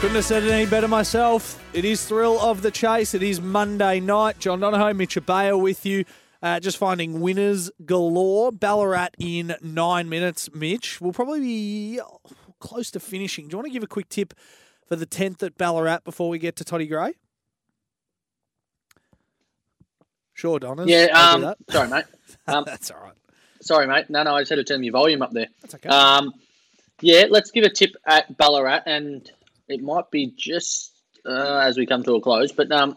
Couldn't have said it any better myself. It is Thrill of the Chase. It is Monday night. John Donohoe, Mitch Abaya with you. Uh, just finding winners galore. Ballarat in nine minutes, Mitch. We'll probably be close to finishing. Do you want to give a quick tip for the 10th at Ballarat before we get to Toddy Gray? Sure, Donners. Yeah, um, sorry, mate. Um, That's all right. sorry, mate. No, no, I just had to turn your volume up there. That's okay. Um, yeah, let's give a tip at Ballarat, and it might be just uh, as we come to a close, but um,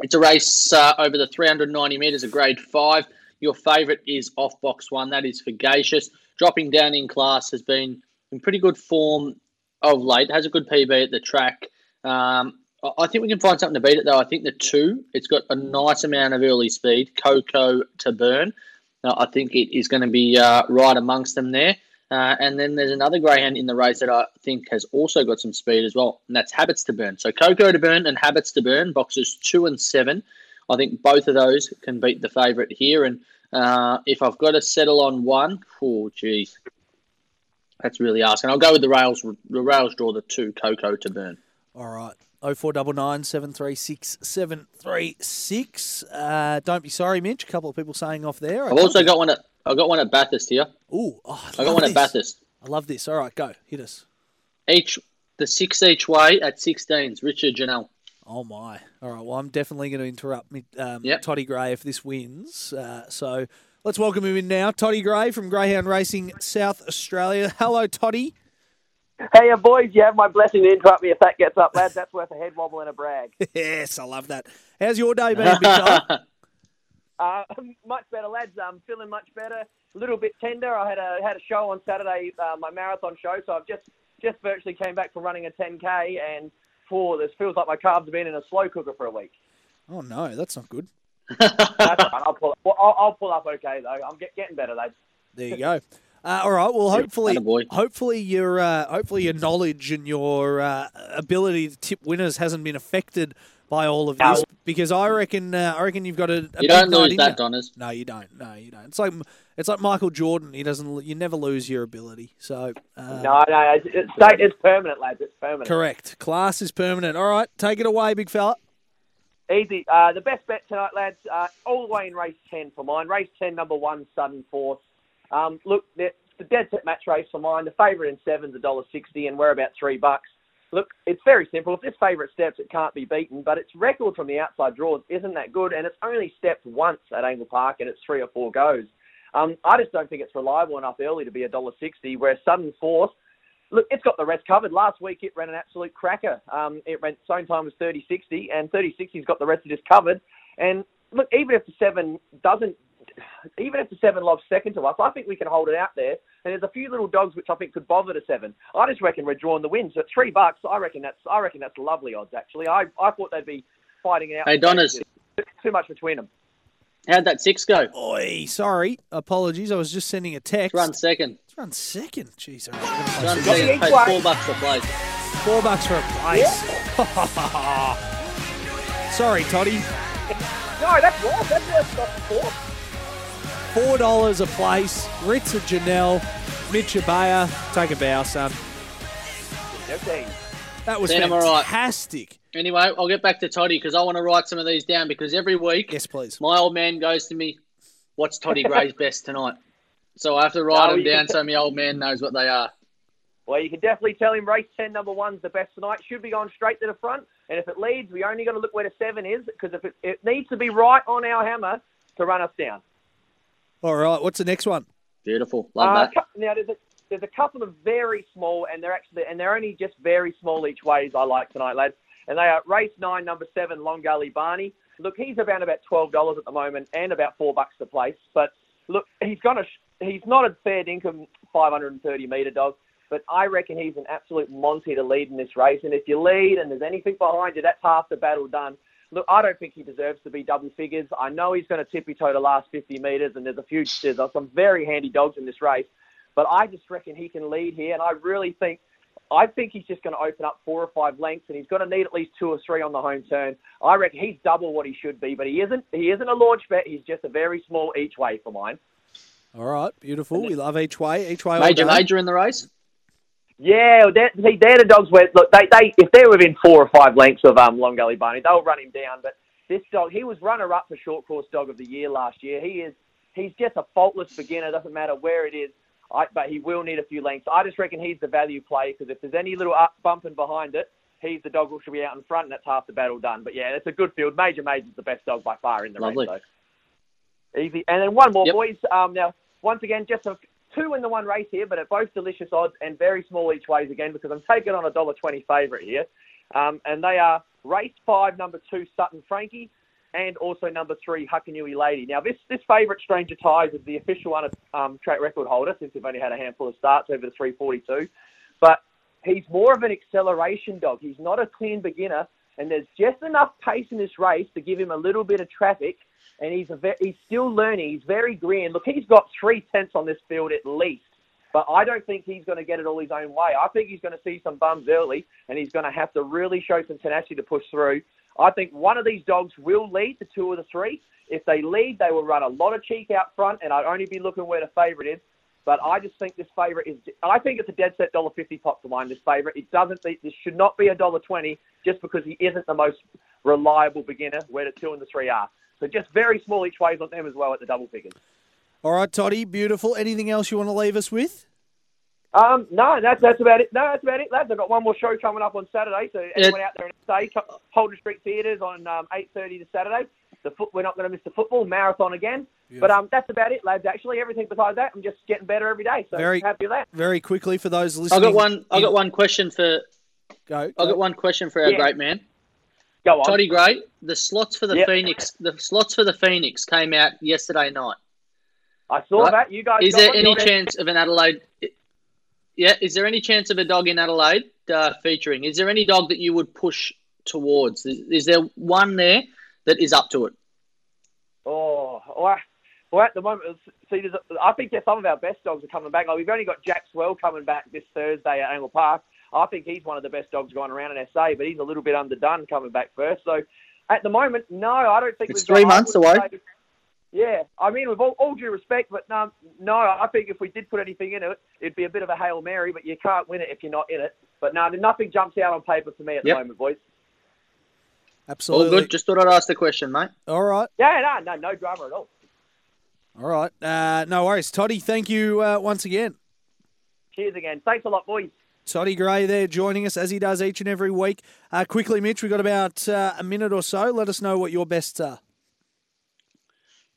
it's a race uh, over the 390 metres of grade five. Your favourite is off box one. That is Fagacious. Dropping down in class has been in pretty good form of late. Has a good PB at the track. Um, I- think we can find something to beat it though. I think the two, it's got a nice amount of early speed. Coco to burn. Now, I think it is going to be uh, right amongst them there. Uh, and then there's another greyhound in the race that I think has also got some speed as well, and that's Habits to Burn. So Coco to Burn and Habits to Burn, boxes two and seven. I think both of those can beat the favourite here. And uh, if I've got to settle on one, oh, geez, that's really asking. I'll go with the rails. The rails draw the two Coco to Burn. All right. 0499 736 736. Uh, don't be sorry, Mitch. A couple of people saying off there. I've also got one at I've got one at Bathurst here. Ooh, oh, I got one at Bathurst. I love this. All right, go. Hit us. Each the six each way at 16s. Richard Janelle. Oh, my. All right. Well, I'm definitely going to interrupt me, um, Yep. Toddy Gray if this wins. Uh, so let's welcome him in now. Toddy Gray from Greyhound Racing South Australia. Hello, Toddy. Hey, boys, you have my blessing to interrupt me if that gets up, lads. That's worth a head wobble and a brag. yes, I love that. How's your day been, big fella? Uh, much better, lads. I'm feeling much better. A little bit tender. I had a had a show on Saturday, uh, my marathon show. So I've just just virtually came back from running a 10k, and for this feels like my calves have been in a slow cooker for a week. Oh, no, that's not good. That's all right. I'll pull. Well, I'll, I'll pull up okay though. I'm get, getting better, lads. There you go. Uh, all right. Well, hopefully, hopefully your uh, hopefully your knowledge and your uh, ability to tip winners hasn't been affected by all of this. Because I reckon, uh, I reckon you've got a, a You don't lose that, you. Donners. No, you don't. No, you don't. It's like it's like Michael Jordan. He doesn't. You never lose your ability. So uh, No, no, it's, it's, it's permanent, lads. It's permanent. correct. Class is permanent. All right, take it away, big fella. Easy. Uh, the best bet tonight, lads, uh, all the way in race 10 for mine. Race 10, number one, Sudden Force. Um, look, the, the dead set match race for mine. The favourite in seven's a dollar sixty, and we're about three bucks. Look, it's very simple. If this favourite steps, it can't be beaten, but its record from the outside draws isn't that good, and it's only stepped once at Angle Park, and it's three or four goes. Um, I just don't think it's reliable enough early to be a $1.60, where Sudden Force Look, it's got the rest covered. Last week it ran an absolute cracker. Um, it ran same time as 30-60, and 30-60's got the rest of this covered. And look, even if the seven doesn't, even if the seven lobs second to us, I think we can hold it out there. And there's a few little dogs which I think could bother the seven. I just reckon we're drawing the win. So at three bucks, I reckon that's I reckon that's lovely odds. Actually, I I thought they'd be fighting it out. Hey, Donners. too much between them. How'd that six go? Oi, sorry, apologies. I was just sending a text. Run second. Let's run second. Jeez, all right, Run we're second. Paid four bucks for a place. Four bucks for a place. Sorry, Toddy. No, that's wrong. That's worth stop four. Four dollars a place. Ritz at Janelle. Mitch Abaya. Take a bow, son. Okay. That was Then am I right? fantastic. Anyway, I'll get back to Toddy because I want to write some of these down because every week Yes, please. my old man goes to me, "What's Toddy Gray's best tonight?" So I have to write No, them down can- so my old man knows what they are. Well, you can definitely tell him race 10, number one's the best tonight. Should be going straight to the front. And if it leads, we only got to look where the seven is because if it, it needs to be right on our hammer to run us down. All right. What's the next one? Beautiful. Love Uh, that. now there's a there's a couple of very small, and they're actually and they're only just very small each ways. I like tonight, lads, and they are race nine, number seven, Long Gully Barney. Look, he's around about twelve dollars at the moment, and about four bucks to place. But look, he's gonna he's not a fair income 530 metre dog, but I reckon he's an absolute monty to lead in this race. And if you lead and there's anything behind you, that's half the battle done. Look, I don't think he deserves to be double figures. I know he's going to tippy toe the last 50 metres, and there's a few, there's some very handy dogs in this race. But I just reckon he can lead here, and I really think, I think he's just going to open up four or five lengths, and he's going to need at least two or three on the home turn. I reckon he's double what he should be, but he isn't. He isn't a launch bet. He's just a very small each way for mine. All right, beautiful. We love each way. Each way. Major, major in the race. Yeah, see, they're the dogs where look they, they if they're within four or five lengths of um, Long Gully Barney, they'll run him down. But this dog, he was runner up for short course dog of the year last year. He is he's just a faultless beginner. Doesn't matter where it is, I, but he will need a few lengths. I just reckon he's the value play because if there's any little up bumping behind it, he's the dog who should be out in front, and that's half the battle done. But yeah, it's a good field. Major Major's the best dog by far in the Lovely. race. Though. Easy. And then one more, Yep. boys. Um, now, once again, just a, two in the one race here, but at both delicious odds and very small each ways again because I'm taking on a dollar twenty favourite here, um, and they are race five, number two Sutton Frankie, and also number three Huckanui Lady. Now, this this favourite Stranger Ties is the official un, um, track record holder since we've only had a handful of starts over the 342, but he's more of an acceleration dog. He's not a clean beginner, and there's just enough pace in this race to give him a little bit of traffic. And he's a ve- he's still learning. He's very green. Look, he's got three tenths on this field at least, but I don't think he's going to get it all his own way. I think he's going to see some bums early, and he's going to have to really show some tenacity to push through. I think one of these dogs will lead the two of the three. If they lead, they will run a lot of cheek out front, and I'd only be looking where the favourite is. But I just think this favourite is. I think it's a dead set dollar fifty pot to mine. This favourite. It doesn't. This should not be a dollar twenty just because he isn't the most reliable beginner. Where the two and the three are. So just very small each ways on them as well at the double figures. All right, Toddy, beautiful. Anything else you want to leave us with? Um, no, that's that's about it. No, that's about it, lads. I've got one more show coming up on Saturday. So anyone out there in SA, Holden Street Theatres on um, eight thirty to Saturday. The foot, we're not going to miss the football marathon again. But um, that's about it, lads. Actually, everything besides that, I'm just getting better every day. So Very- happy with that. Very quickly for those listening, I got one. I in- got one question for. Go. I got one question for our Yeah. great man, Go on. Toddy Gray. The slots for the Yep. Phoenix. The slots for the Phoenix came out yesterday night. I saw Right. that. You guys. Is there any you're there. chance of an Adelaide? Yeah, is there any chance of a dog in Adelaide uh, featuring? Is there any dog that you would push towards? Is, is there one there that is up to it? Oh, well, well, at the moment, see, I think some of our best dogs are coming back. Like we've only got Jack Swell coming back this Thursday at Angle Park. I think he's one of the best dogs going around in SA, but he's a little bit underdone coming back first. So, at the moment, no, I don't think It's three months away. say- yeah, I mean, with all, all due respect, but no, no, I think if we did put anything in it, it'd be a bit of a hail mary. But you can't win it if you're not in it. But no, nothing jumps out on paper for me at Yep. the moment, boys. Absolutely. All good. Just thought I'd ask the question, mate. All right. Yeah, no, no, no drama at all. All right. Uh, no worries. Toddy, thank you uh, once again. Cheers again. Thanks a lot, boys. Toddy Gray there joining us as he does each and every week. Uh, quickly, Mitch, we've got about uh, a minute or so. Let us know what your bests are.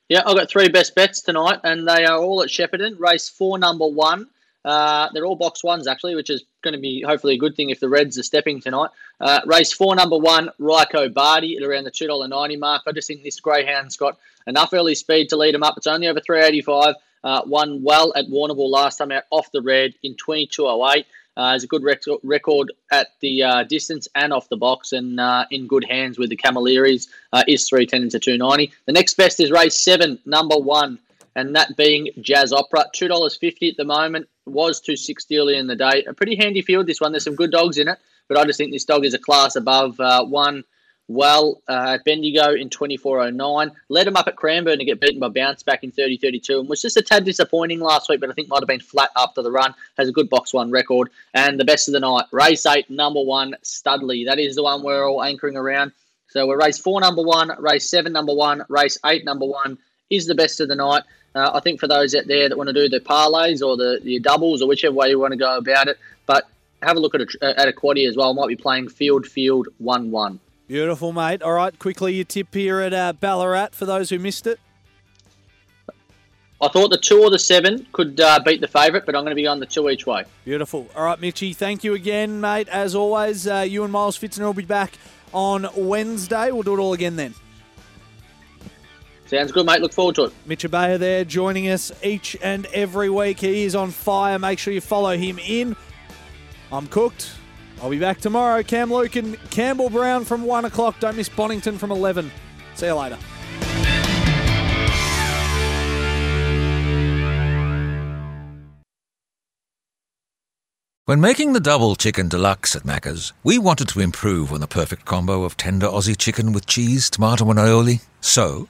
Yeah, I've got three best bets tonight, and they are all at Shepparton. Race four, number one. Uh, they're all box ones, actually, which is going to be hopefully a good thing if the Reds are stepping tonight. Uh, race four, number one, Ryko Barty at around the $2.90 mark. I just think this Greyhound's got enough early speed to lead him up. It's only over 385. Uh, won well at Warrnambool last time out off the red in 2208. Uh, has a good rec- record at the uh, distance and off the box, and uh, in good hands with the Camilleries. Uh, is 310 into 290. The next best is race seven, number one, and that being Jazz Opera. $2.50 at the moment, was 260 earlier in the day. A pretty handy field, this one. There's some good dogs in it, but I just think this dog is a class above uh, one. Well, uh, Bendigo in 24.09. Led him up at Cranbourne to get beaten by Bounce back in 30.32 and was just a tad disappointing last week, but I think might have been flat after the run. Has a good box one record. And the best of the night, race eight, number one, Studley. That is the one we're all anchoring around. So we're race four, number one, race seven, number one, race eight, number one is the best of the night. Uh, I think for those out there that want to do the parlays or the, the doubles or whichever way you want to go about it, but have a look at a, at a quaddy as well. Might be playing field, field, 1 1. Beautiful, mate. All right, quickly, your tip here at uh, Ballarat for those who missed it. I thought the two or the seven could uh, beat the favourite, but I'm going to be on the two each way. Beautiful. All right, Mitchy, thank you again, mate. As always, uh, you and Miles Fitzner will be back on Wednesday. We'll do it all again then. Sounds good, mate. Look forward to it. Mitch Abaya there joining us each and every week. He is on fire. Make sure you follow him in. I'm cooked. I'll be back tomorrow. Cam Lucan, Campbell Brown from 1 o'clock. Don't miss Bonington from 11. See you later. When making the double chicken deluxe at Macca's, we wanted to improve on the perfect combo of tender Aussie chicken with cheese, tomato, and aioli. So,